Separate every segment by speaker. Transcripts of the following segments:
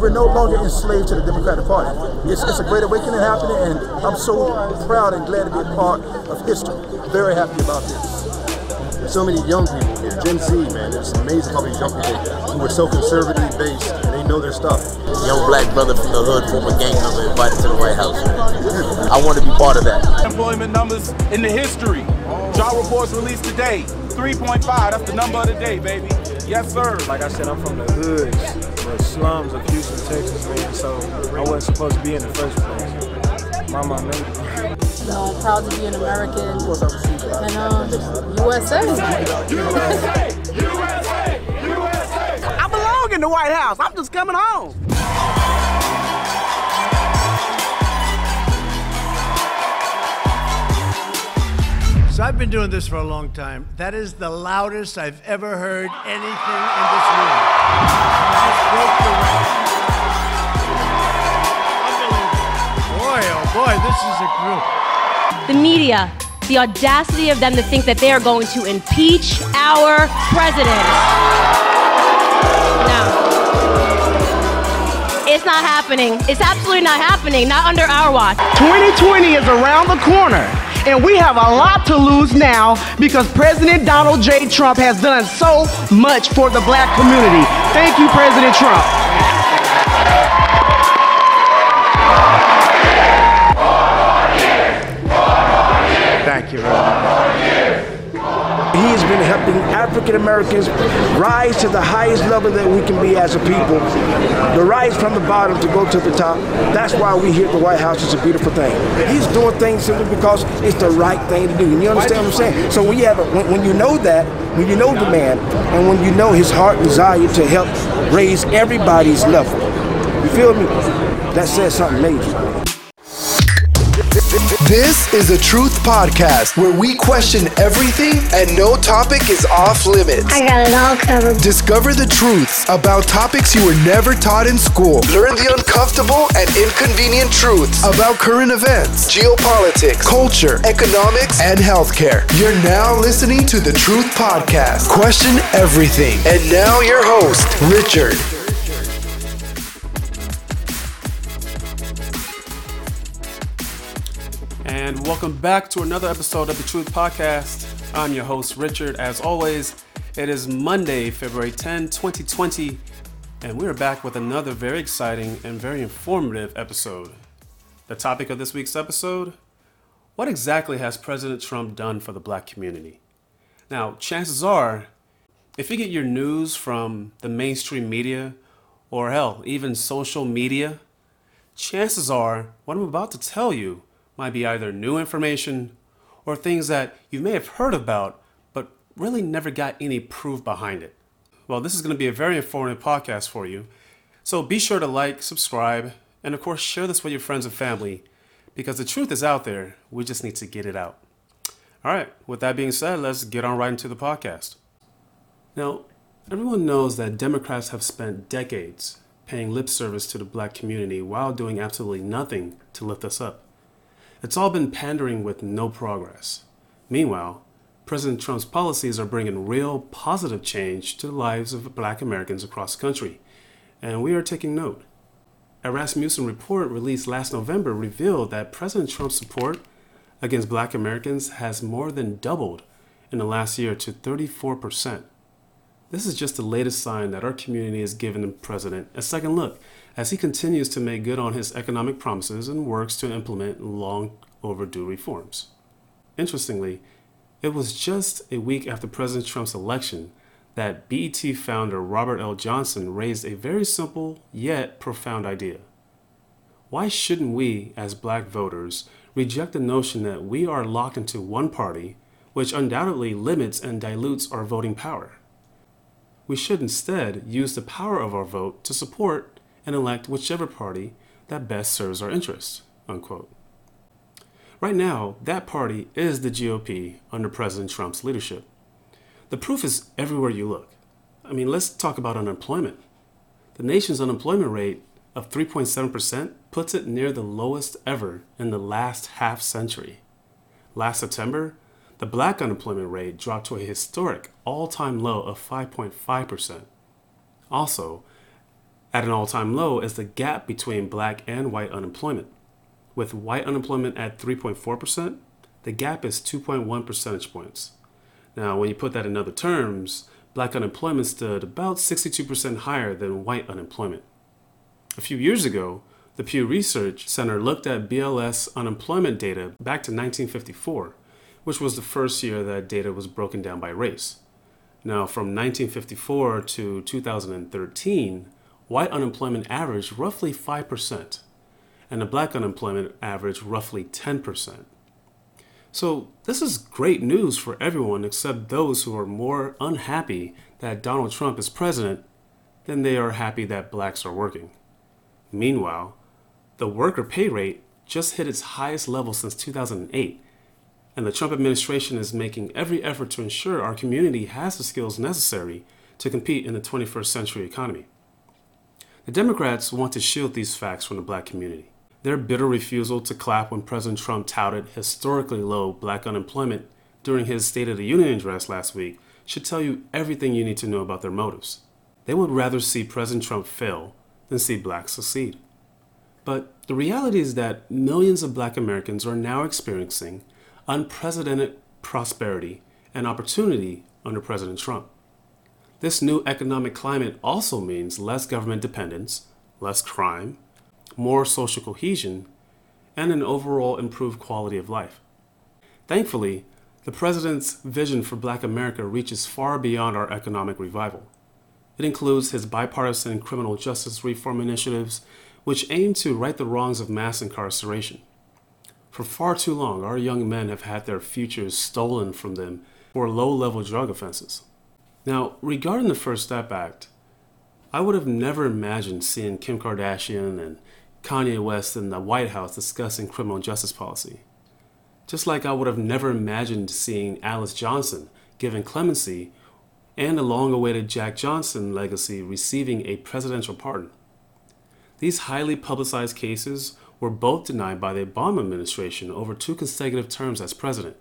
Speaker 1: we're no longer enslaved to the Democratic Party. It's, it's a great awakening happening, and I'm so proud and glad to be a part of history. Very happy about this.
Speaker 2: So many young people here, Gen Z, man. It's amazing how many young people who are so conservatively based and they know their stuff.
Speaker 3: Young black brother from the hood, former gang member, invited to the White House. I want to be part of that.
Speaker 4: Employment numbers in the history. Job reports released today. 3.5. That's the number of the day, baby. Yes, sir.
Speaker 5: Like I said, I'm from the hoods, the slums of Houston, Texas, man. So I wasn't supposed to be in the first place. Mama made me.
Speaker 6: You I'm proud to be an American and um, USA. USA, USA, USA.
Speaker 7: I belong in the White House. I'm just coming home.
Speaker 8: So I've been doing this for a long time. That is the loudest I've ever heard anything in this room. That broke the. Unbelievable. Boy, oh boy, this is a group.
Speaker 9: the media, the audacity of them to think that they are going to impeach our president. No. It's not happening. It's absolutely not happening. Not under our watch.
Speaker 7: 2020 is around the corner, and we have a lot to lose now because President Donald J. Trump has done so much for the black community. Thank you, President Trump.
Speaker 5: Thank you, Reverend.
Speaker 10: He has been helping African Americans rise to the highest level that we can be as a people, to rise from the bottom to go to the top. That's why we here at the White House is a beautiful thing. He's doing things simply because it's the right thing to do. And you understand what I'm saying? So when you have a, when, when you know that, when you know the man, and when you know his heart desire to help raise everybody's level, you feel me? That says something major.
Speaker 11: This is a Truth Podcast where we question everything and no topic is off limits.
Speaker 12: I got it all covered.
Speaker 11: Discover the truths about topics you were never taught in school. Learn the uncomfortable and inconvenient truths about current events, geopolitics, culture, economics, and healthcare. You're now listening to the Truth Podcast. Question everything. And now your host, Richard.
Speaker 13: And welcome back to another episode of the Truth Podcast. I'm your host, Richard. As always, it is Monday, February 10, 2020, and we're back with another very exciting and very informative episode. The topic of this week's episode What exactly has President Trump done for the black community? Now, chances are, if you get your news from the mainstream media, or hell, even social media, chances are what I'm about to tell you might be either new information or things that you may have heard about but really never got any proof behind it. Well, this is going to be a very informative podcast for you. So be sure to like, subscribe, and of course, share this with your friends and family because the truth is out there. We just need to get it out. All right, with that being said, let's get on right into the podcast. Now, everyone knows that Democrats have spent decades paying lip service to the black community while doing absolutely nothing to lift us up. It's all been pandering with no progress. Meanwhile, President Trump's policies are bringing real positive change to the lives of black Americans across the country, and we are taking note. A Rasmussen report released last November revealed that President Trump's support against black Americans has more than doubled in the last year to 34%. This is just the latest sign that our community is giving the president a second look as he continues to make good on his economic promises and works to implement long overdue reforms. Interestingly, it was just a week after President Trump's election that BET founder Robert L. Johnson raised a very simple yet profound idea. Why shouldn't we, as black voters, reject the notion that we are locked into one party, which undoubtedly limits and dilutes our voting power? We should instead use the power of our vote to support and elect whichever party that best serves our interests. Unquote. Right now, that party is the GOP under President Trump's leadership. The proof is everywhere you look. I mean, let's talk about unemployment. The nation's unemployment rate of 3.7% puts it near the lowest ever in the last half century. Last September, the black unemployment rate dropped to a historic all time low of 5.5%. Also, At an all time low is the gap between black and white unemployment. With white unemployment at 3.4%, the gap is 2.1 percentage points. Now, when you put that in other terms, black unemployment stood about 62% higher than white unemployment. A few years ago, the Pew Research Center looked at BLS unemployment data back to 1954, which was the first year that data was broken down by race. Now, from 1954 to 2013, white unemployment averaged roughly 5%, and the black unemployment averaged roughly 10%. So, this is great news for everyone except those who are more unhappy that Donald Trump is president than they are happy that blacks are working. Meanwhile, the worker pay rate just hit its highest level since 2008, and the Trump administration is making every effort to ensure our community has the skills necessary to compete in the 21st century economy. The Democrats want to shield these facts from the black community. Their bitter refusal to clap when President Trump touted historically low black unemployment during his State of the Union address last week should tell you everything you need to know about their motives. They would rather see President Trump fail than see blacks succeed. But the reality is that millions of black Americans are now experiencing unprecedented prosperity and opportunity under President Trump. This new economic climate also means less government dependence, less crime, more social cohesion, and an overall improved quality of life. Thankfully, the President's vision for Black America reaches far beyond our economic revival. It includes his bipartisan criminal justice reform initiatives, which aim to right the wrongs of mass incarceration. For far too long, our young men have had their futures stolen from them for low level drug offenses. Now, regarding the First Step Act, I would have never imagined seeing Kim Kardashian and Kanye West in the White House discussing criminal justice policy. Just like I would have never imagined seeing Alice Johnson given clemency and the long awaited Jack Johnson legacy receiving a presidential pardon. These highly publicized cases were both denied by the Obama administration over two consecutive terms as president.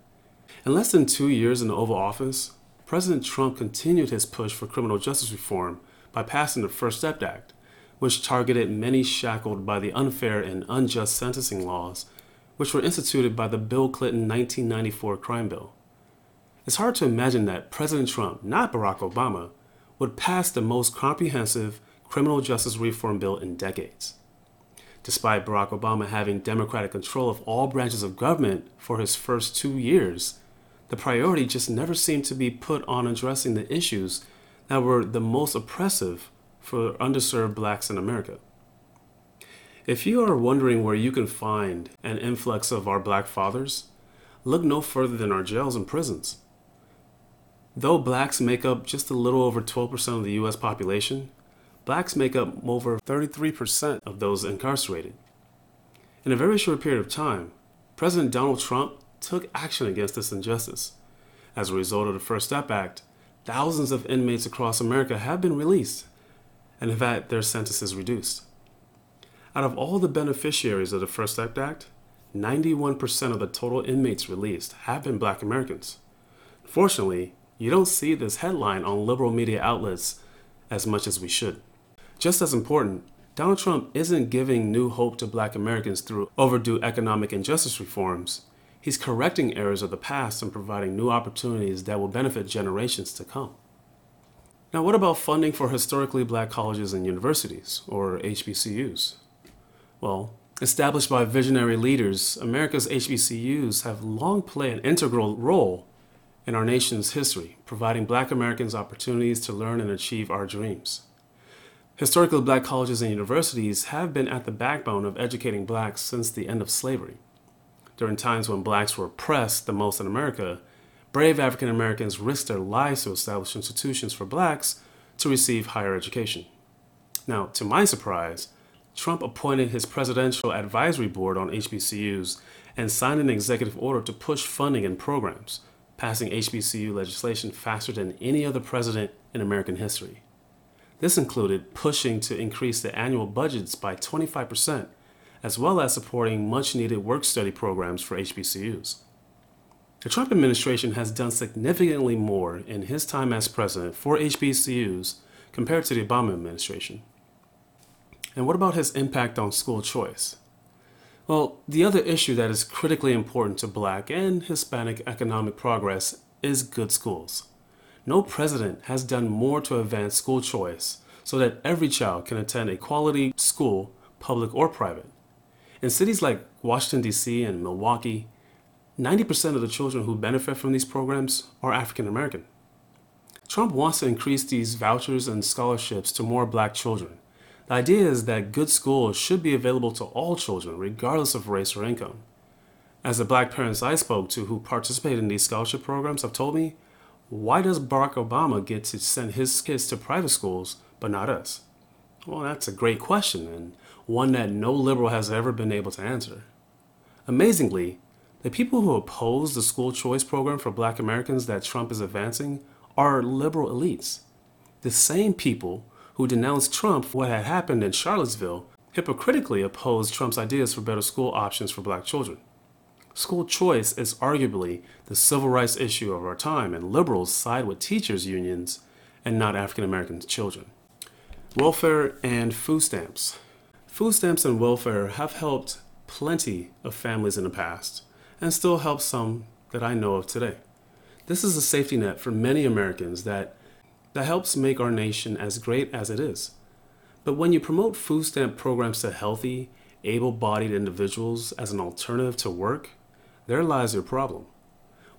Speaker 13: In less than two years in the Oval Office, President Trump continued his push for criminal justice reform by passing the First Step Act, which targeted many shackled by the unfair and unjust sentencing laws, which were instituted by the Bill Clinton 1994 crime bill. It's hard to imagine that President Trump, not Barack Obama, would pass the most comprehensive criminal justice reform bill in decades. Despite Barack Obama having Democratic control of all branches of government for his first two years, the priority just never seemed to be put on addressing the issues that were the most oppressive for underserved blacks in America. If you are wondering where you can find an influx of our black fathers, look no further than our jails and prisons. Though blacks make up just a little over 12% of the US population, blacks make up over 33% of those incarcerated. In a very short period of time, President Donald Trump took action against this injustice. As a result of the First Step Act, thousands of inmates across America have been released and have had their sentences reduced. Out of all the beneficiaries of the First Step Act, 91% of the total inmates released have been black Americans. Fortunately, you don't see this headline on liberal media outlets as much as we should. Just as important, Donald Trump isn't giving new hope to black Americans through overdue economic injustice reforms. He's correcting errors of the past and providing new opportunities that will benefit generations to come. Now, what about funding for historically black colleges and universities, or HBCUs? Well, established by visionary leaders, America's HBCUs have long played an integral role in our nation's history, providing black Americans opportunities to learn and achieve our dreams. Historically black colleges and universities have been at the backbone of educating blacks since the end of slavery. During times when blacks were oppressed the most in America, brave African Americans risked their lives to establish institutions for blacks to receive higher education. Now, to my surprise, Trump appointed his presidential advisory board on HBCUs and signed an executive order to push funding and programs, passing HBCU legislation faster than any other president in American history. This included pushing to increase the annual budgets by 25%, as well as supporting much needed work study programs for HBCUs. The Trump administration has done significantly more in his time as president for HBCUs compared to the Obama administration. And what about his impact on school choice? Well, the other issue that is critically important to black and Hispanic economic progress is good schools. No president has done more to advance school choice so that every child can attend a quality school, public or private. In cities like Washington, D.C. and Milwaukee, 90% of the children who benefit from these programs are African American. Trump wants to increase these vouchers and scholarships to more black children. The idea is that good schools should be available to all children, regardless of race or income. As the black parents I spoke to who participate in these scholarship programs have told me, why does Barack Obama get to send his kids to private schools but not us? Well, that's a great question and one that no liberal has ever been able to answer. Amazingly, the people who oppose the school choice program for black Americans that Trump is advancing are liberal elites. The same people who denounced Trump for what had happened in Charlottesville hypocritically opposed Trump's ideas for better school options for black children. School choice is arguably the civil rights issue of our time, and liberals side with teachers' unions and not African American children. Welfare and food stamps. Food stamps and welfare have helped plenty of families in the past and still help some that I know of today. This is a safety net for many Americans that, that helps make our nation as great as it is. But when you promote food stamp programs to healthy, able bodied individuals as an alternative to work, there lies your problem.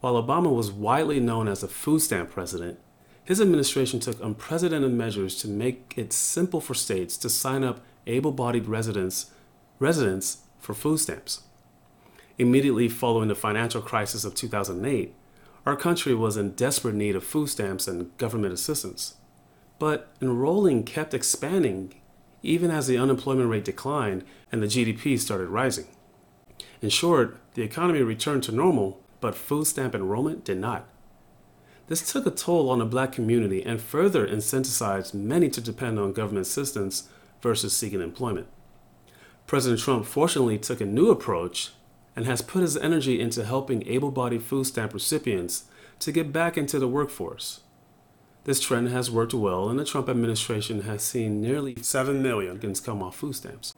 Speaker 13: While Obama was widely known as a food stamp president, his administration took unprecedented measures to make it simple for states to sign up able bodied residents, residents for food stamps. Immediately following the financial crisis of 2008, our country was in desperate need of food stamps and government assistance. But enrolling kept expanding even as the unemployment rate declined and the GDP started rising. In short, the economy returned to normal, but food stamp enrollment did not. This took a toll on the black community and further incentivized many to depend on government assistance versus seeking employment. President Trump fortunately took a new approach and has put his energy into helping able bodied food stamp recipients to get back into the workforce. This trend has worked well, and the Trump administration has seen nearly 7 million Americans come off food stamps.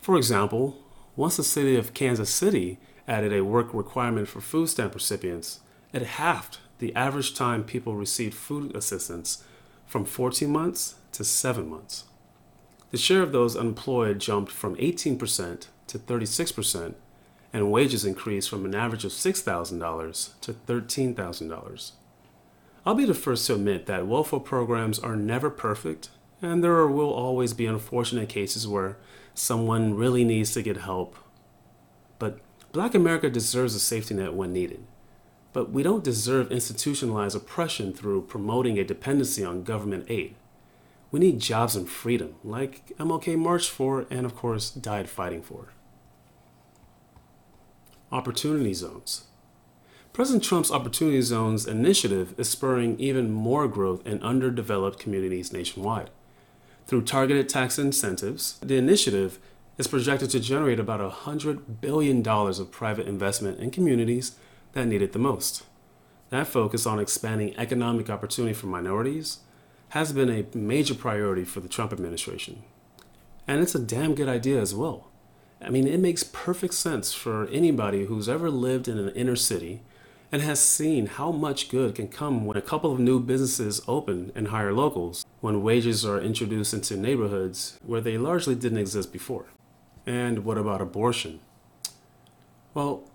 Speaker 13: For example, once the city of Kansas City added a work requirement for food stamp recipients, it halved the average time people received food assistance from 14 months to 7 months. The share of those unemployed jumped from 18% to 36%, and wages increased from an average of $6,000 to $13,000. I'll be the first to admit that welfare programs are never perfect, and there will always be unfortunate cases where someone really needs to get help. But Black America deserves a safety net when needed. But we don't deserve institutionalized oppression through promoting a dependency on government aid. We need jobs and freedom, like MLK marched for and, of course, died fighting for. Opportunity zones. President Trump's Opportunity Zones initiative is spurring even more growth in underdeveloped communities nationwide. Through targeted tax incentives, the initiative is projected to generate about $100 billion of private investment in communities that need it the most. That focus on expanding economic opportunity for minorities has been a major priority for the Trump administration. And it's a damn good idea as well. I mean, it makes perfect sense for anybody who's ever lived in an inner city and has seen how much good can come when a couple of new businesses open and hire locals, when wages are introduced into neighborhoods where they largely didn't exist before. And what about abortion? Well,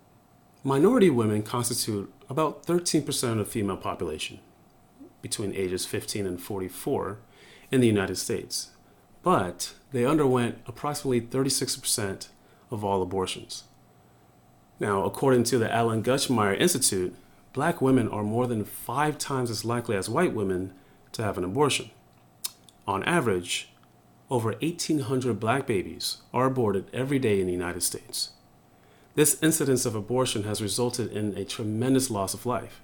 Speaker 13: minority women constitute about 13% of the female population between ages 15 and 44 in the United States, but they underwent approximately 36% of all abortions. Now, according to the Alan Guttmacher Institute, black women are more than five times as likely as white women to have an abortion. On average, over 1,800 black babies are aborted every day in the United States. This incidence of abortion has resulted in a tremendous loss of life.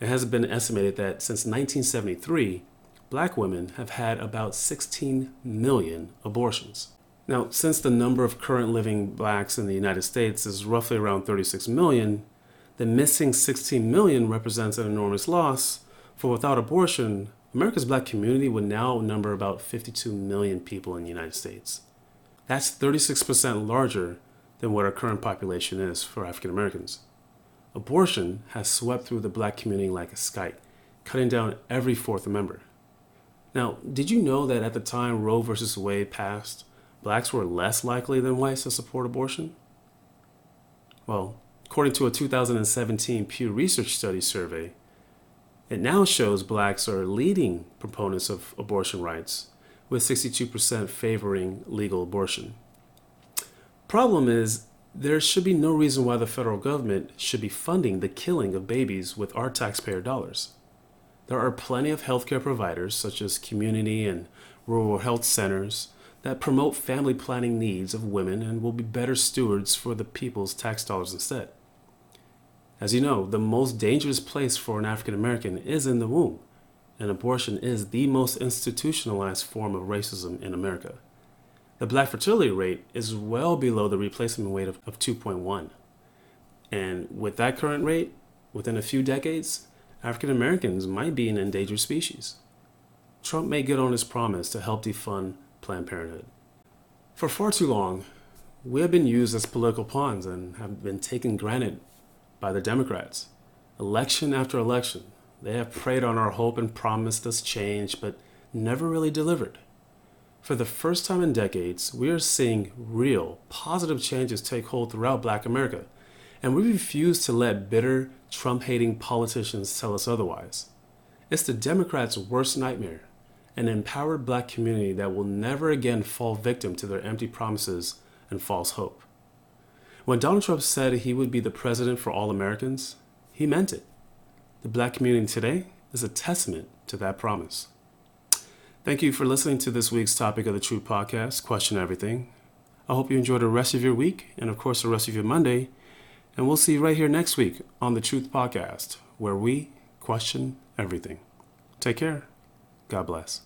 Speaker 13: It has been estimated that since 1973, black women have had about 16 million abortions. Now, since the number of current living blacks in the United States is roughly around 36 million, the missing 16 million represents an enormous loss, for without abortion, America's black community would now number about 52 million people in the United States. That's 36% larger than what our current population is for African Americans. Abortion has swept through the black community like a skite, cutting down every fourth member. Now, did you know that at the time Roe v. Wade passed, blacks were less likely than whites to support abortion? Well, according to a 2017 Pew Research Study survey, it now shows blacks are leading proponents of abortion rights, with 62% favoring legal abortion. Problem is, there should be no reason why the federal government should be funding the killing of babies with our taxpayer dollars. There are plenty of healthcare providers, such as community and rural health centers, that promote family planning needs of women and will be better stewards for the people's tax dollars instead. As you know, the most dangerous place for an African American is in the womb, and abortion is the most institutionalized form of racism in America. The black fertility rate is well below the replacement rate of, of 2.1. And with that current rate, within a few decades, African Americans might be an endangered species. Trump may get on his promise to help defund Planned Parenthood. For far too long, we have been used as political pawns and have been taken granted by the Democrats. Election after election, they have preyed on our hope and promised us change, but never really delivered. For the first time in decades, we are seeing real, positive changes take hold throughout black America, and we refuse to let bitter, Trump hating politicians tell us otherwise. It's the Democrats' worst nightmare an empowered black community that will never again fall victim to their empty promises and false hope. When Donald Trump said he would be the president for all Americans, he meant it. The black community today is a testament to that promise. Thank you for listening to this week's topic of the Truth Podcast, Question Everything. I hope you enjoy the rest of your week and, of course, the rest of your Monday. And we'll see you right here next week on the Truth Podcast, where we question everything. Take care. God bless.